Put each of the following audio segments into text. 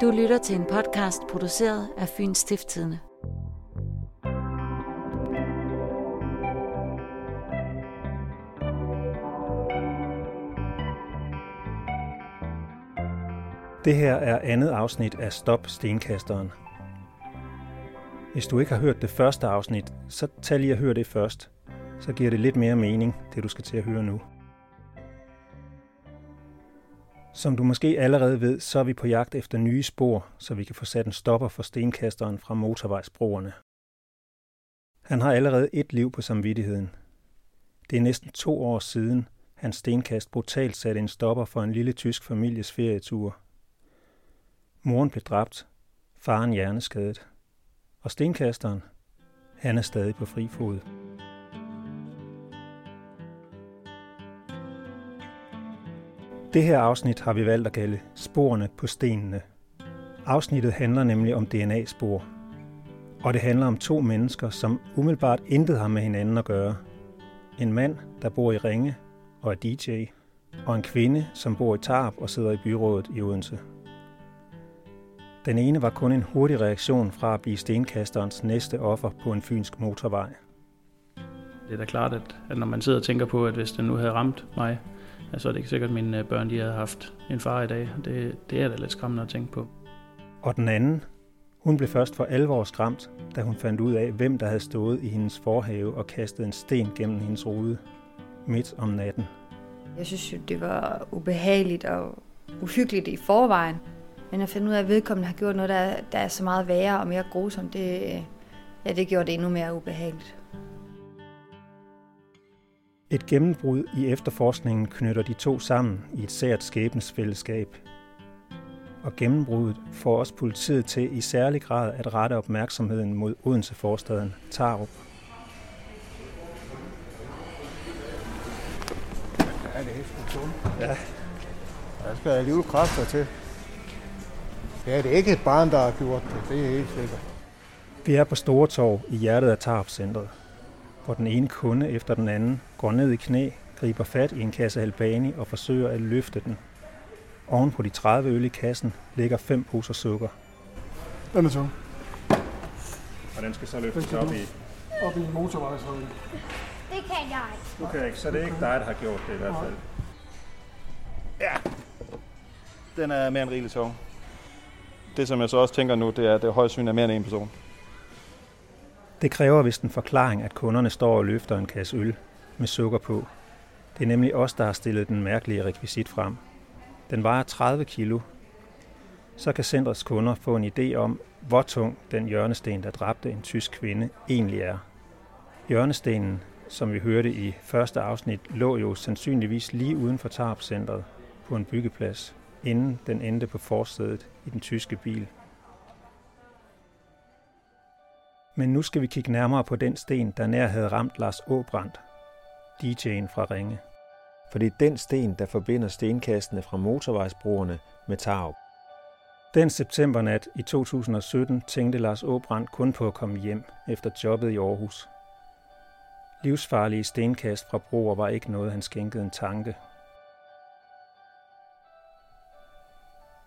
Du lytter til en podcast produceret af Fyns Stiftstidende. Det her er andet afsnit af Stop Stenkasteren. Hvis du ikke har hørt det første afsnit, så tag lige at høre det først. Så giver det lidt mere mening, det du skal til at høre nu. Som du måske allerede ved, så er vi på jagt efter nye spor, så vi kan få sat en stopper for stenkasteren fra motorvejsbroerne. Han har allerede et liv på samvittigheden. Det er næsten to år siden, hans stenkast brutalt satte en stopper for en lille tysk families ferietur. Moren blev dræbt, faren hjerneskadet. Og stenkasteren, han er stadig på fri fod. Det her afsnit har vi valgt at kalde Sporene på stenene. Afsnittet handler nemlig om DNA-spor. Og det handler om to mennesker, som umiddelbart intet har med hinanden at gøre. En mand, der bor i Ringe og er DJ, og en kvinde, som bor i Tarp og sidder i byrådet i Odense. Den ene var kun en hurtig reaktion fra at blive stenkasterens næste offer på en fynsk motorvej. Det er da klart, at, at når man sidder og tænker på, at hvis den nu havde ramt mig, så er det ikke sikkert, at mine børn de havde haft en far i dag. Det, det er da lidt skræmmende at tænke på. Og den anden, hun blev først for alvor skræmt, da hun fandt ud af, hvem der havde stået i hendes forhave og kastet en sten gennem hendes rude midt om natten. Jeg synes jo, det var ubehageligt og uhyggeligt i forvejen. Men at finde ud af, at vedkommende har gjort noget, der, der er så meget værre og mere grusomt, det, ja, det gjorde det endnu mere ubehageligt. Et gennembrud i efterforskningen knytter de to sammen i et sært skæbnesfællesskab. Og gennembruddet får også politiet til i særlig grad at rette opmærksomheden mod Odense-forstaden Tarup. Ja, det er sgu tungt. Ja. Der skal alligevel kræfter til. Ja, det er ikke et barn, der har gjort det. Det er helt sikkert. Vi er på Store Torv i hjertet af Tarp-centret, hvor den ene kunde efter den anden går ned i knæ, griber fat i en kasse Albani og forsøger at løfte den. Oven på de 30 øl i kassen ligger fem poser sukker. Den er tung. Og den skal så løftes op i... Op i motorvejshøjde. Det kan jeg ikke. Okay, ikke, så det er ikke dig, der har gjort det i hvert fald. Ja, den er mere end rigeligt tung. Det, som jeg så også tænker nu, det er, at det højst er mere end en person. Det kræver vist en forklaring, at kunderne står og løfter en kasse øl med sukker på. Det er nemlig os, der har stillet den mærkelige rekvisit frem. Den vejer 30 kilo. Så kan centrets kunder få en idé om, hvor tung den hjørnesten, der dræbte en tysk kvinde, egentlig er. Hjørnestenen, som vi hørte i første afsnit, lå jo sandsynligvis lige uden for Tarpcentret på en byggeplads, inden den endte på forsædet i den tyske bil. Men nu skal vi kigge nærmere på den sten, der nær havde ramt Lars Åbrandt, DJ'en fra Ringe. For det er den sten, der forbinder stenkastene fra motorvejsbroerne med Tarup. Den septembernat i 2017 tænkte Lars Åbrandt kun på at komme hjem efter jobbet i Aarhus. Livsfarlige stenkast fra broer var ikke noget, han skænkede en tanke.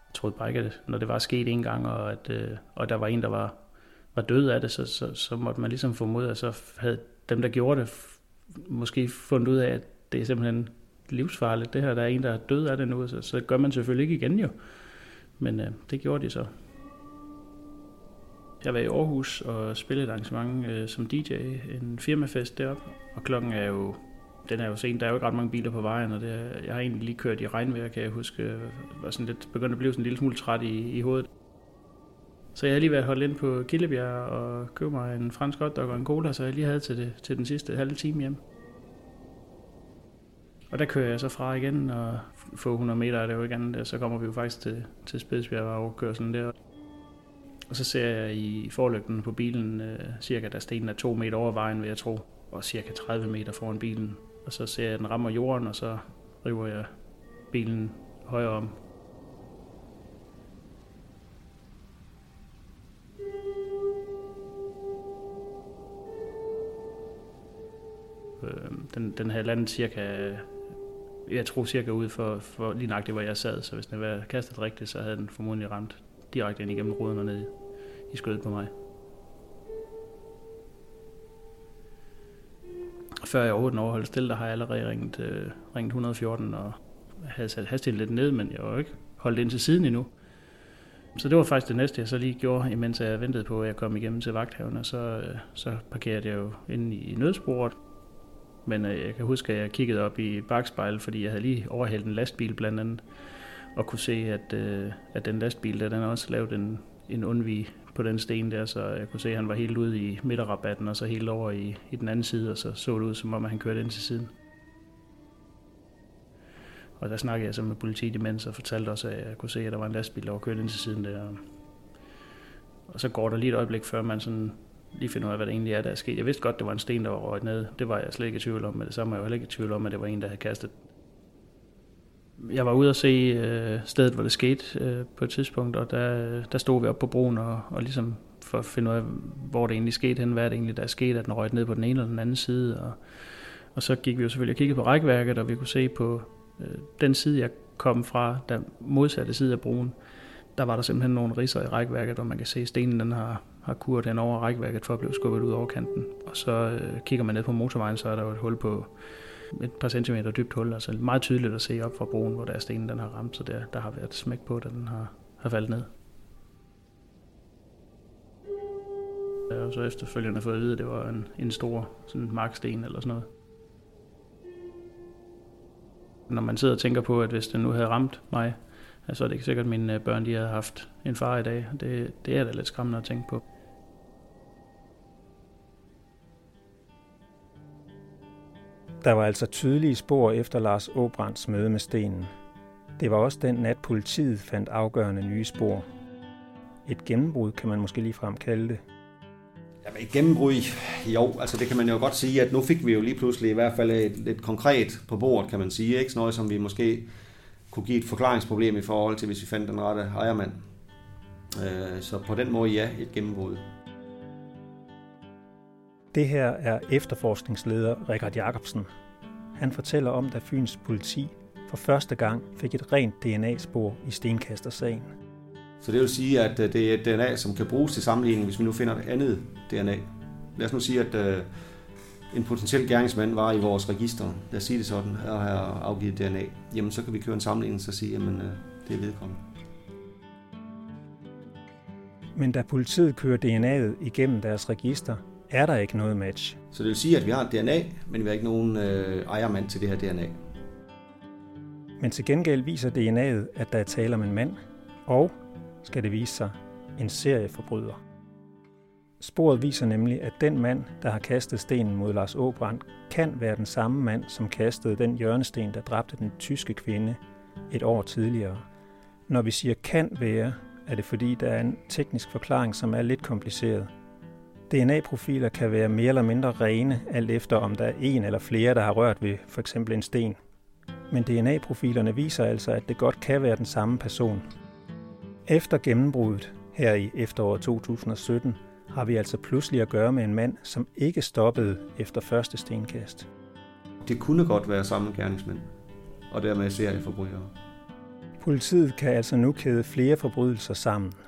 Jeg troede bare ikke, at når det var sket en gang, og, at, øh, og der var en, der var, var død af det, så, så, så måtte man ligesom formode, at så havde dem, der gjorde det, måske fundet ud af, at det er simpelthen livsfarligt. Det her, der er en, der er død af det nu, så, så gør man selvfølgelig ikke igen jo. Men øh, det gjorde de så. Jeg var i Aarhus og spillede et arrangement øh, som DJ, en firmafest deroppe, og klokken er jo den er jo sen, der er jo ikke ret mange biler på vejen, og det er, jeg har egentlig lige kørt i regnvejr, kan jeg huske, jeg var sådan lidt, begyndt at blive sådan en lille smule træt i, i hovedet. Så jeg har lige været holdt ind på Killebjerg og købt mig en fransk hotdog og en cola, så jeg lige havde til, det, til den sidste halve time hjem. Og der kører jeg så fra igen, og få 100 meter er det jo andet, så kommer vi jo faktisk til, til Spidsbjerg og overkørselen sådan der. Og så ser jeg i forlygten på bilen øh, cirka, der stenen er to meter over vejen, vil jeg tro, og cirka 30 meter foran bilen. Og så ser jeg, at den rammer jorden, og så river jeg bilen højere om. Den, den havde landet cirka, jeg tror cirka ud for, for lige nøjagtigt, hvor jeg sad, så hvis den var kastet rigtigt, så havde den formodentlig ramt direkte ind igennem ruden og ned i skødet på mig. Før jeg overhovedet overholdt stille, der har jeg allerede ringet, øh, ringet 114 og havde sat hastigheden lidt ned, men jeg var jo ikke holdt ind til siden endnu. Så det var faktisk det næste, jeg så lige gjorde, imens jeg ventede på, at jeg kom igennem til vagthaven, og så, øh, så parkerede jeg jo inde i nødsporet. Men øh, jeg kan huske, at jeg kiggede op i bagspejlet, fordi jeg havde lige overhældt en lastbil blandt andet, og kunne se, at, øh, at den lastbil der, den også lavet en, en undvig på den sten der, så jeg kunne se, at han var helt ude i midterrabatten, og så helt over i, i den anden side, og så så det ud, som om at han kørte ind til siden. Og der snakkede jeg så med politiet imens og fortalte også, at jeg kunne se, at der var en lastbil, der var kørt ind til siden der. Og så går der lige et øjeblik, før man sådan lige finder ud af, hvad det egentlig er, der er sket. Jeg vidste godt, det var en sten, der var røget ned. Det var jeg slet ikke i tvivl om, men det samme var jeg heller ikke i tvivl om, at det var en, der havde kastet. Jeg var ude at se øh, stedet, hvor det skete øh, på et tidspunkt, og der, der stod vi op på broen og, og ligesom for at finde ud af, hvor det egentlig skete hen, hvad det egentlig der er sket, at den røget ned på den ene eller den anden side. Og, og så gik vi jo selvfølgelig og kiggede på rækværket, og vi kunne se på øh, den side, jeg kom fra, der modsatte side af broen, der var der simpelthen nogle riser i rækværket, hvor man kan se, at stenen den har, har kuret den over rækværket for at blive skubbet ud over kanten. Og så øh, kigger man ned på motorvejen, så er der jo et hul på et par centimeter dybt hul, altså meget tydeligt at se op fra broen, hvor der er stenen den har ramt, så der, der har været smæk på, da den har, har faldet ned. Jeg har så efterfølgende fået at vide, at det var en, en stor sådan marksten eller sådan noget. Når man sidder og tænker på, at hvis den nu havde ramt mig, så er det ikke sikkert, at mine øh, børn de havde haft en far i dag. Det, det er da lidt skræmmende at tænke på. Der var altså tydelige spor efter Lars Åbrands møde med stenen. Det var også den nat, politiet fandt afgørende nye spor. Et gennembrud kan man måske ligefrem kalde det. Jamen et gennembrud, jo, altså det kan man jo godt sige, at nu fik vi jo lige pludselig i hvert fald et, lidt konkret på bordet, kan man sige. Ikke? Sådan noget, som vi måske kunne give et forklaringsproblem i forhold til, hvis vi fandt den rette ejermand. Øh, så på den måde ja, et gennembrud. Det her er efterforskningsleder Richard Jacobsen. Han fortæller om, da Fyns politi for første gang fik et rent DNA-spor i stenkastersagen. Så det vil sige, at øh, det er et DNA, som kan bruges til sammenligning, hvis vi nu finder et andet DNA. Lad os nu sige, at øh, en potentiel gerningsmand var i vores register, lad os sige det sådan, og har afgivet DNA. Jamen, så kan vi køre en sammenligning og sige, at det er vedkommende. Men da politiet kører DNA'et igennem deres register, er der ikke noget match. Så det vil sige, at vi har et DNA, men vi har ikke nogen øh, ejermand til det her DNA. Men til gengæld viser DNA'et, at der er tale om en mand, og, skal det vise sig, en serieforbryder. Sporet viser nemlig, at den mand, der har kastet stenen mod Lars Åbrand, kan være den samme mand, som kastede den hjørnesten, der dræbte den tyske kvinde et år tidligere. Når vi siger kan være, er det fordi, der er en teknisk forklaring, som er lidt kompliceret – DNA-profiler kan være mere eller mindre rene, alt efter om der er en eller flere, der har rørt ved for eksempel en sten. Men DNA-profilerne viser altså, at det godt kan være den samme person. Efter gennembruddet her i efteråret 2017 har vi altså pludselig at gøre med en mand, som ikke stoppede efter første stenkast. Det kunne godt være samme gerningsmænd, og dermed serieforbrydere. Politiet kan altså nu kæde flere forbrydelser sammen –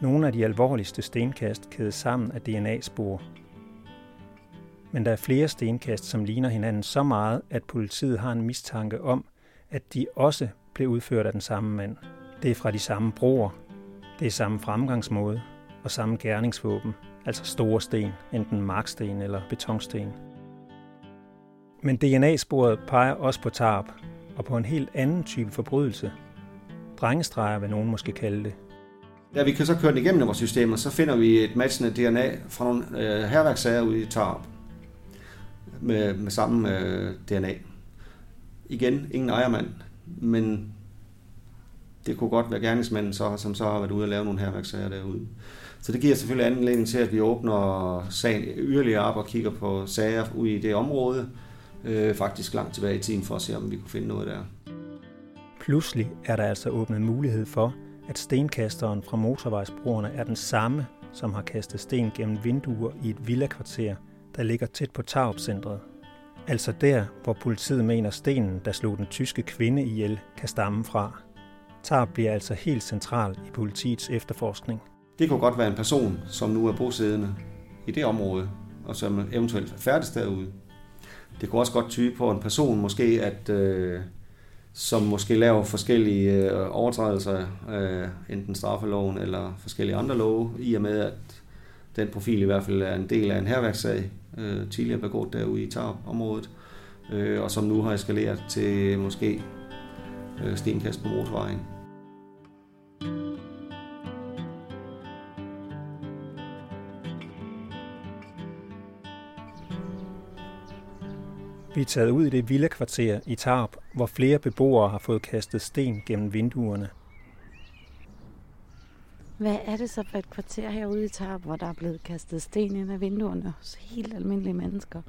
nogle af de alvorligste stenkast kædes sammen af DNA-spor. Men der er flere stenkast, som ligner hinanden så meget, at politiet har en mistanke om, at de også blev udført af den samme mand. Det er fra de samme broer, det er samme fremgangsmåde og samme gerningsvåben, altså store sten, enten marksten eller betonsten. Men DNA-sporet peger også på tarp, og på en helt anden type forbrydelse. Drengestreger vil nogen måske kalde det. Da vi kan så køre den igennem vores systemer, så finder vi et matchende DNA fra nogle øh, herværkssager ude i Tarp med, med samme øh, DNA. Igen, ingen ejermand, men det kunne godt være gerningsmanden, så, som så har været ude og lave nogle herværkssager derude. Så det giver selvfølgelig anledning til, at vi åbner sagen yderligere op og kigger på sager ude i det område, øh, faktisk langt tilbage i tiden, for at se, om vi kunne finde noget der. Pludselig er der altså åbnet mulighed for, at stenkasteren fra motorvejsbroerne er den samme, som har kastet sten gennem vinduer i et villakvarter, der ligger tæt på Tarup-centret. Altså der, hvor politiet mener stenen, der slog den tyske kvinde ihjel, kan stamme fra. Tarp bliver altså helt central i politiets efterforskning. Det kunne godt være en person, som nu er bosiddende i det område, og som eventuelt færdes derude. Det kunne også godt tyde på en person, måske at, øh, som måske laver forskellige øh, overtrædelser, øh, enten straffeloven eller forskellige andre love, i og med at den profil i hvert fald er en del af en herværkssag, øh, tidligere begået derude i Tarp-området, øh, og som nu har eskaleret til måske øh, stenkast på motorvejen. Vi er taget ud i det vilde kvarter i Tarp, hvor flere beboere har fået kastet sten gennem vinduerne. Hvad er det så for et kvarter herude i Tarp, hvor der er blevet kastet sten ind af vinduerne hos helt almindelige mennesker?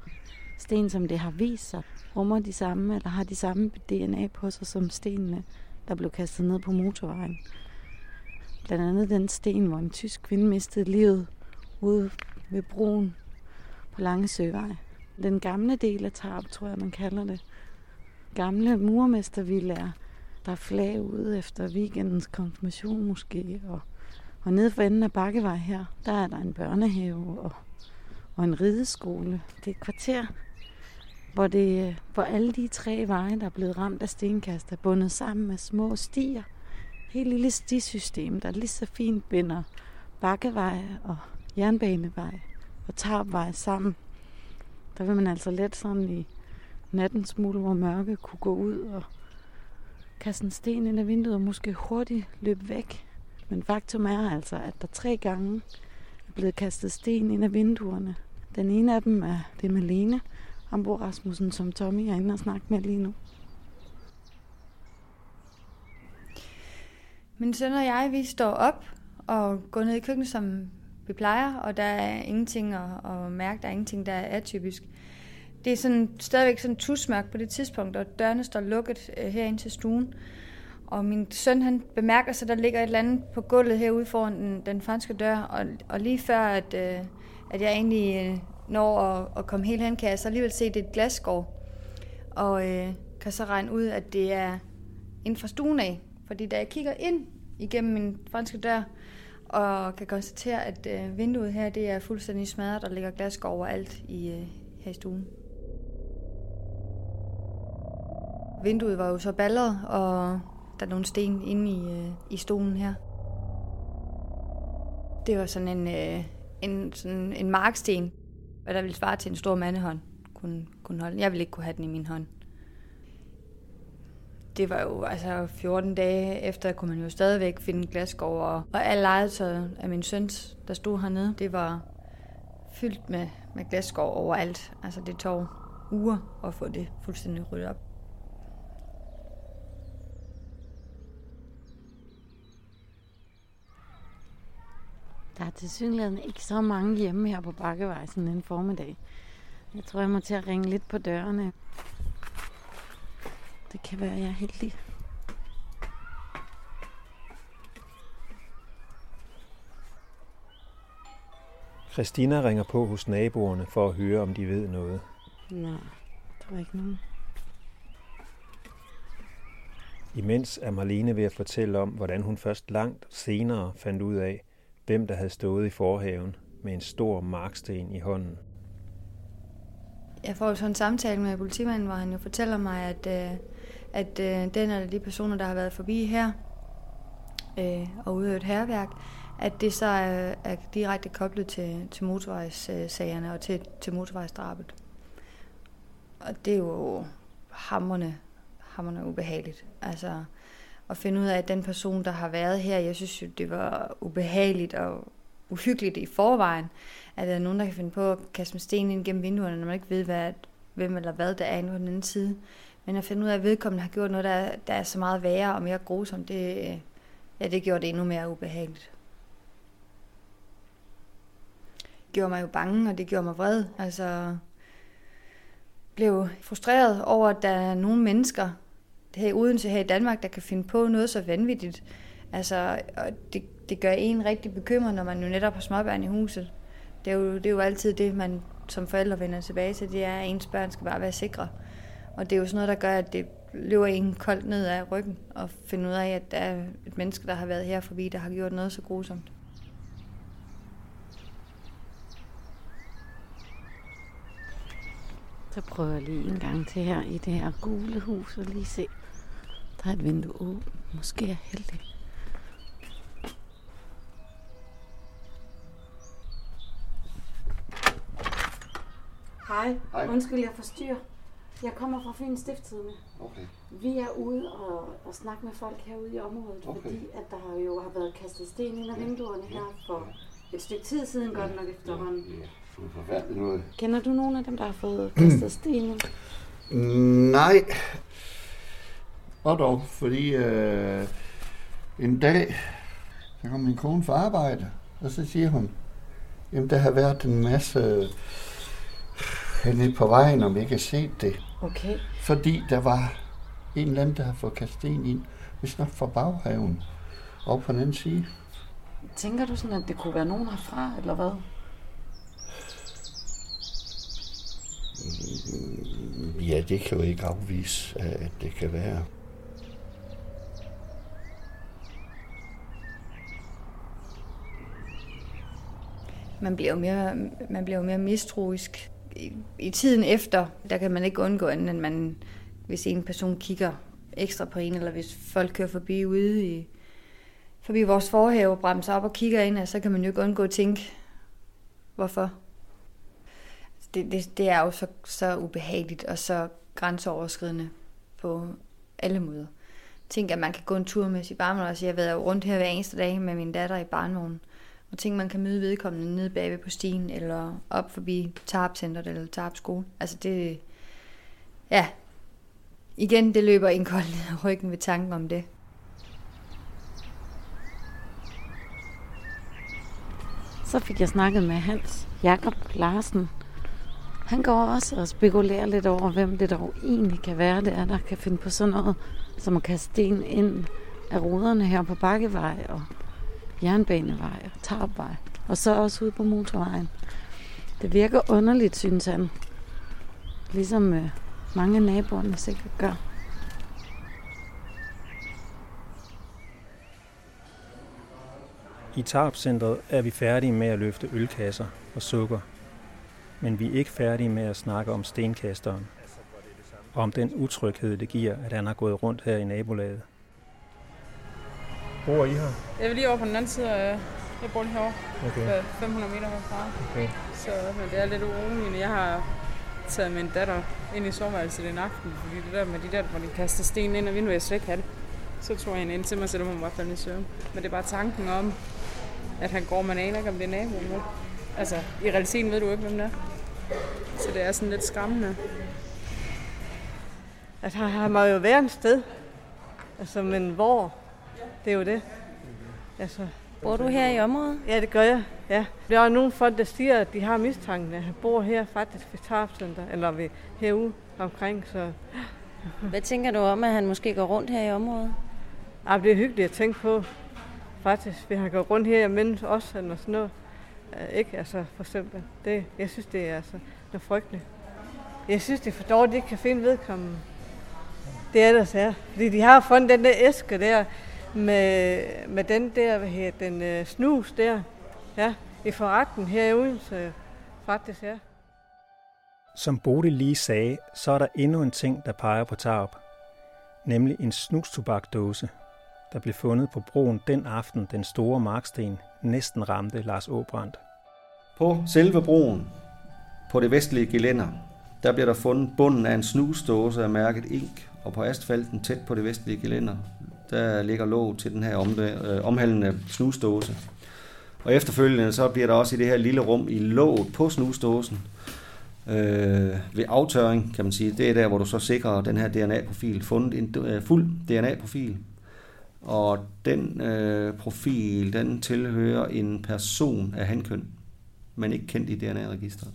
Sten, som det har vist sig, rummer de samme, eller har de samme DNA på sig som stenene, der blev kastet ned på motorvejen. Blandt andet den sten, hvor en tysk kvinde mistede livet ude ved broen på Lange Søvej. Den gamle del af Tarp, tror jeg, man kalder det. Gamle murmestervillager, der er flag ude efter weekendens konfirmation måske. Og, og nede for enden af Bakkevej her, der er der en børnehave og, og en rideskole. Det er et kvarter, hvor, det, hvor alle de tre veje, der er blevet ramt af stenkast, er bundet sammen med små stier. Helt lille stisystem, der lige så fint binder Bakkevej og Jernbanevej og Tarpvej sammen. Der vil man altså let sådan i natten smule, hvor mørke kunne gå ud og kaste en sten ind ad vinduet og måske hurtigt løbe væk. Men faktum er altså, at der tre gange er blevet kastet sten ind ad vinduerne. Den ene af dem er det med Lene, Ambo Rasmussen, som Tommy er inde og snakke med lige nu. Min søn og jeg, vi står op og går ned i køkkenet, som vi plejer, og der er ingenting at, at mærke, der er ingenting, der er atypisk. Det er sådan, stadigvæk sådan tusmørk på det tidspunkt, og dørene står lukket øh, herinde til stuen. Og min søn, han bemærker sig, at der ligger et eller andet på gulvet herude foran den, den franske dør, og, og lige før, at, øh, at jeg egentlig øh, når at, at komme helt hen, kan jeg så alligevel se, at det er et glasgård. Og øh, kan så regne ud, at det er ind fra stuen af. Fordi da jeg kigger ind igennem min franske dør, og kan konstatere, at øh, vinduet her det er fuldstændig smadret, og der ligger over overalt i, øh, her i stuen. Vinduet var jo så balleret, og der er nogle sten inde i, øh, i stolen her. Det var sådan en, øh, en, sådan en marksten, hvad der ville svare til en stor mandehånd kunne, kunne holde. Jeg ville ikke kunne have den i min hånd. Det var jo altså 14 dage efter, kunne man jo stadigvæk finde glasgård, og, og alt legetøjet af min søns, der stod hernede, det var fyldt med, med glasgård overalt. Altså det tog uger at få det fuldstændig ryddet op. Der er til ikke så mange hjemme her på Bakkevej sådan en formiddag. Jeg tror, jeg må til at ringe lidt på dørene. Det kan være, jeg er heldig. Christina ringer på hos naboerne for at høre, om de ved noget. Nej, der er ikke nogen. Imens er Marlene ved at fortælle om, hvordan hun først langt senere fandt ud af, hvem der havde stået i forhaven med en stor marksten i hånden. Jeg får jo sådan en samtale med politimanden, hvor han jo fortæller mig, at, øh, at øh, den eller de personer, der har været forbi her øh, og udøvet herværk, at det så er, er direkte koblet til, til motorvejssagerne og til, til motorvejsdrabet. Og det er jo hammerne, hammerne ubehageligt. Altså at finde ud af, at den person, der har været her, jeg synes jo, det var ubehageligt og uhyggeligt i forvejen, at der er nogen, der kan finde på at kaste med sten ind gennem vinduerne, når man ikke ved, hvad, hvem eller hvad der er inde på den anden side. Men at finde ud af, at vedkommende har gjort noget, der, der er så meget værre og mere grusomt, det, ja, det gjorde det endnu mere ubehageligt. Det gjorde mig jo bange, og det gjorde mig vred. Altså, blev frustreret over, at der er nogle mennesker her i Odense, her i Danmark, der kan finde på noget så vanvittigt. Altså, og det, det gør en rigtig bekymret, når man jo netop har småbørn i huset. Det er, jo, det er jo altid det, man som forældre vender tilbage til, det er, at ens børn skal bare være sikre. Og det er jo sådan noget, der gør, at det løber en koldt ned af ryggen og finder ud af, at der er et menneske, der har været her forbi, der har gjort noget så grusomt. Så prøver jeg lige en gang til her i det her gule hus og lige se. Der er et vindue åbent. Måske er jeg heldig. Hej. Hej. Undskyld, jeg forstyrrer. Jeg kommer fra Fyns Stifttidende. Okay. Vi er ude og, og snakke med folk herude i området, Okay. fordi at der jo har været kastet sten ind ad vinduerne her for et stykke tid siden, godt nok efterhånden. Ja, for forfærdeligt noget. Kender du nogen af dem, der har fået kastet sten ind? Nej. Og dog, fordi øh, en dag, så kom min kone fra arbejde, og så siger hun, jamen der har været en masse henne på vejen, om I ikke har set det. Okay. Fordi der var en eller anden, der har fået kastet sten ind, hvis nok fra baghaven, og på den anden side. Tænker du sådan, at det kunne være nogen herfra, eller hvad? Ja, det kan jo ikke afvise, at det kan være. Man bliver jo mere, man bliver jo mere mistroisk. I, I tiden efter, der kan man ikke undgå andet, end man, hvis en person kigger ekstra på en, eller hvis folk kører forbi ude i, forbi vores forhave og bremser op og kigger ind, så kan man jo ikke undgå at tænke, hvorfor? Det, det, det er jo så, så ubehageligt og så grænseoverskridende på alle måder. Tænk, at man kan gå en tur med sit barnevogn. og jeg har været rundt her hver eneste dag med min datter i barnevognen. Og tænk, man kan møde vedkommende nede bagved på stien, eller op forbi Tarpcenteret eller Tarp skole. Altså det, ja, igen, det løber en kold ned af ryggen ved tanken om det. Så fik jeg snakket med Hans Jakob Larsen. Han går også og spekulerer lidt over, hvem det dog egentlig kan være, det er, der kan finde på sådan noget, som at kaste sten ind af ruderne her på Bakkevej og Jernbanevej og Tarpvej. Og så også ude på motorvejen. Det virker underligt, synes han. Ligesom øh, mange af naboerne sikkert gør. I Tarpcentret er vi færdige med at løfte ølkasser og sukker. Men vi er ikke færdige med at snakke om stenkasteren. Og om den utryghed, det giver, at han har gået rundt her i nabolaget. Bor I her? Jeg vil lige over på den anden side af... Jeg bor lige herovre, Okay. okay. 500 meter herfra. okay. Så men det er lidt uroligende. Jeg har taget min datter ind i soveværelset en aften, fordi det der med de der, hvor de kaster sten ind og vinduet, jeg slet ikke have det. Så tog jeg hende ind til mig, så det må hun bare falde i søvn. Men det er bare tanken om, at han går, man aner ikke, om det er naboen. vel? Altså, i realiteten ved du ikke, hvem det er. Så det er sådan lidt skræmmende. Altså, her må jo være et sted. Altså, men hvor? Det er jo det. Altså, Bor du her i området? ja, det gør jeg. Ja. Der er nogle folk, der siger, at de har mistanken, at han bor her faktisk ved Tarpcenter, eller ved herude omkring, så Hvad tænker du om, at han måske går rundt her i området? ja, det er hyggeligt at tænke på. Faktisk, vi har gået rundt her, mens os eller sådan noget. Uh, ikke, altså, for eksempel. Det, jeg synes, det er altså noget frygteligt. Jeg synes, det er for dårligt, at de ikke kan finde vedkommende. Det er ellers er. Fordi de har fundet den der æske der, med, med den der, hvad hedder den, øh, snus der. Ja, i forretten her i Odense. Faktisk, ja. Som Bodil lige sagde, så er der endnu en ting, der peger på Tarp. Nemlig en snustobakdåse, der blev fundet på broen den aften, den store marksten næsten ramte Lars Åbrandt. På selve broen, på det vestlige gelænder, der bliver der fundet bunden af en snusdåse af mærket Ink, og på asfalten tæt på det vestlige gelænder, der ligger låg til den her omve- øh, omhandlende snusdåse. Og efterfølgende så bliver der også i det her lille rum i låget på snusdåsen, øh, ved aftørring, kan man sige, det er der, hvor du så sikrer den her DNA-profil, fundet en øh, fuld DNA-profil. Og den øh, profil, den tilhører en person af hankøn, men ikke kendt i DNA-registret.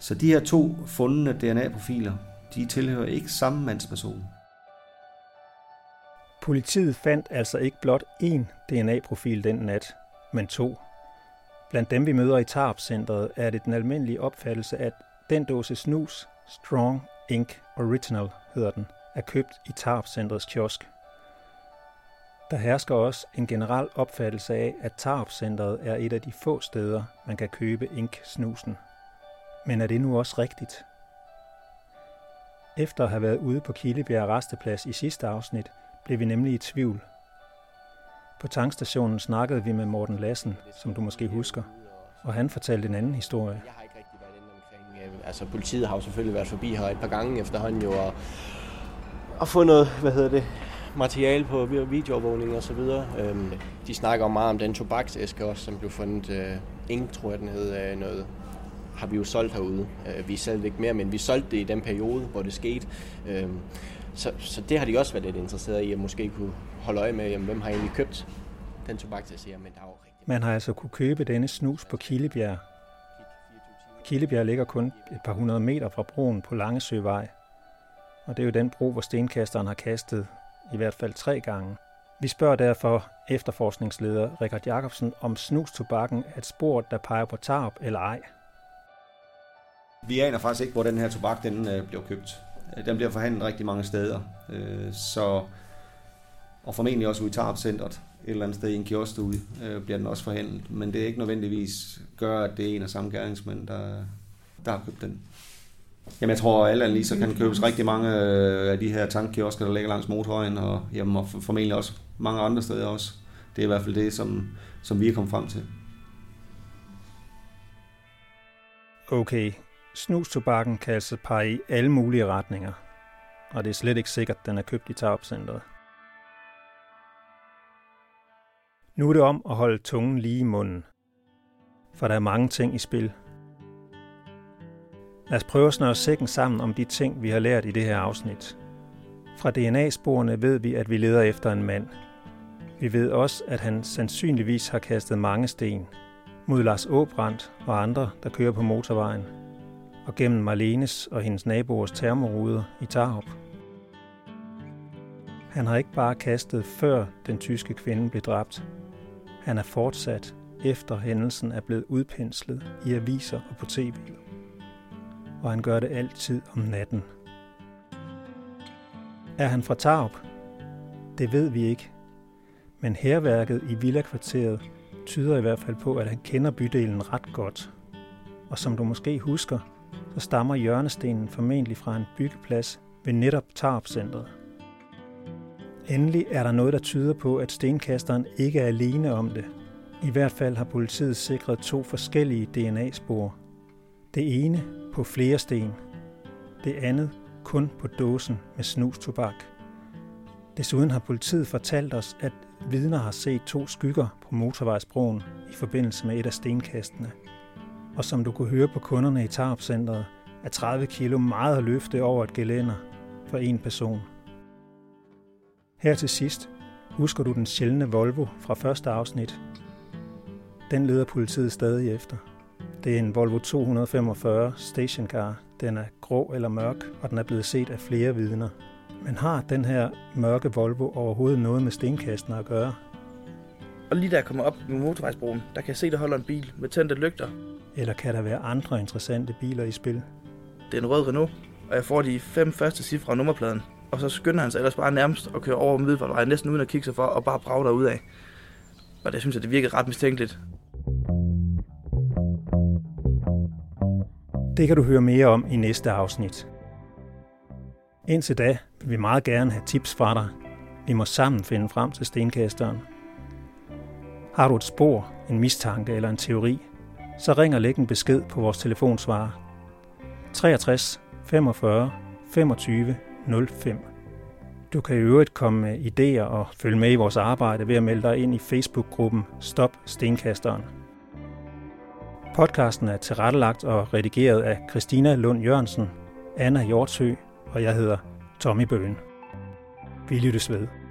Så de her to fundne DNA-profiler, de tilhører ikke samme mandsperson. Politiet fandt altså ikke blot én DNA-profil den nat, men to. Blandt dem, vi møder i Tarp-centret, er det den almindelige opfattelse, at den dåse snus, Strong Ink Original hedder den, er købt i Tarp-centrets kiosk. Der hersker også en generel opfattelse af, at Tarp-centret er et af de få steder, man kan købe ink-snusen. Men er det nu også rigtigt? Efter at have været ude på Kildebjerg Resteplads i sidste afsnit, blev vi nemlig i tvivl. På tankstationen snakkede vi med Morten Lassen, som du måske husker, og han fortalte en anden historie. Øh, altså politiet har jo selvfølgelig været forbi her et par gange efterhånden jo, og, og fundet, hvad hedder det, materiale på videoovervågning og så videre. Øhm, de snakker meget om den tobaksæske også, som blev fundet. Øh, ingen tror jeg, den hed øh, noget har vi jo solgt herude. Øh, vi sælger ikke mere, men vi solgte det i den periode, hvor det skete. Øh, så, så det har de også været lidt interesseret i, at måske kunne holde øje med, jamen, hvem har egentlig købt den tobak, der siger, men der er jo rigtig Man har altså kunne købe denne snus på Kildebjerg. Kildebjerg ligger kun et par hundrede meter fra broen på Langesøvej. Og det er jo den bro, hvor stenkasteren har kastet i hvert fald tre gange. Vi spørger derfor efterforskningsleder Richard Jacobsen, om snustobakken er et spor, der peger på tarp eller ej. Vi aner faktisk ikke, hvor den her tobak den øh, bliver købt. Øh, den bliver forhandlet rigtig mange steder. Øh, så, og formentlig også ude i Tarp-centret. Et eller andet sted i en kiosk derude øh, bliver den også forhandlet. Men det er ikke nødvendigvis gør, at det er en af samme gerningsmænd, der, der har købt den. Jamen jeg tror, at alle lige så kan købes rigtig mange øh, af de her tankkiosker, der ligger langs motorvejen, og, jamen, og formentlig også mange andre steder også. Det er i hvert fald det, som, som vi er kommet frem til. Okay, Snustobakken kan altså pege i alle mulige retninger, og det er slet ikke sikkert, at den er købt i Tarpcenteret. Nu er det om at holde tungen lige i munden, for der er mange ting i spil. Lad os prøve at snøre sækken sammen om de ting, vi har lært i det her afsnit. Fra DNA-sporene ved vi, at vi leder efter en mand. Vi ved også, at han sandsynligvis har kastet mange sten mod Lars Åbrandt og andre, der kører på motorvejen – og gennem Marlenes og hendes naboers termoruder i Tarup. Han har ikke bare kastet før den tyske kvinde blev dræbt. Han er fortsat efter hændelsen er blevet udpenslet i aviser og på tv. Og han gør det altid om natten. Er han fra Tarup? Det ved vi ikke. Men herværket i villakvarteret tyder i hvert fald på, at han kender bydelen ret godt. Og som du måske husker, så stammer hjørnestenen formentlig fra en byggeplads ved netop Tarpcentret. Endelig er der noget, der tyder på, at stenkasteren ikke er alene om det. I hvert fald har politiet sikret to forskellige DNA-spor. Det ene på flere sten. Det andet kun på dåsen med snustobak. Desuden har politiet fortalt os, at vidner har set to skygger på motorvejsbroen i forbindelse med et af stenkastene – og som du kunne høre på kunderne i tarp er 30 kilo meget at løfte over et gelænder for en person. Her til sidst husker du den sjældne Volvo fra første afsnit. Den leder politiet stadig efter. Det er en Volvo 245 stationcar. Den er grå eller mørk, og den er blevet set af flere vidner. Men har den her mørke Volvo overhovedet noget med stenkasten at gøre? Og lige da jeg kommer op med motorvejsbroen, der kan jeg se, der holder en bil med tændte lygter eller kan der være andre interessante biler i spil? Det er en rød Renault, og jeg får de fem første cifre af nummerpladen. Og så skynder han sig ellers bare nærmest at køre over Middelfartvej, næsten uden at kigge sig for, og bare brage af. Og det synes jeg, det virker ret mistænkeligt. Det kan du høre mere om i næste afsnit. Indtil da vil vi meget gerne have tips fra dig. Vi må sammen finde frem til stenkasteren. Har du et spor, en mistanke eller en teori, så ring og læg en besked på vores telefonsvarer 63 45 25 05. Du kan i øvrigt komme med idéer og følge med i vores arbejde ved at melde dig ind i Facebook-gruppen Stop Stenkasteren. Podcasten er tilrettelagt og redigeret af Christina Lund Jørgensen, Anna Hjortsø og jeg hedder Tommy Bøen. Vi lyttes ved.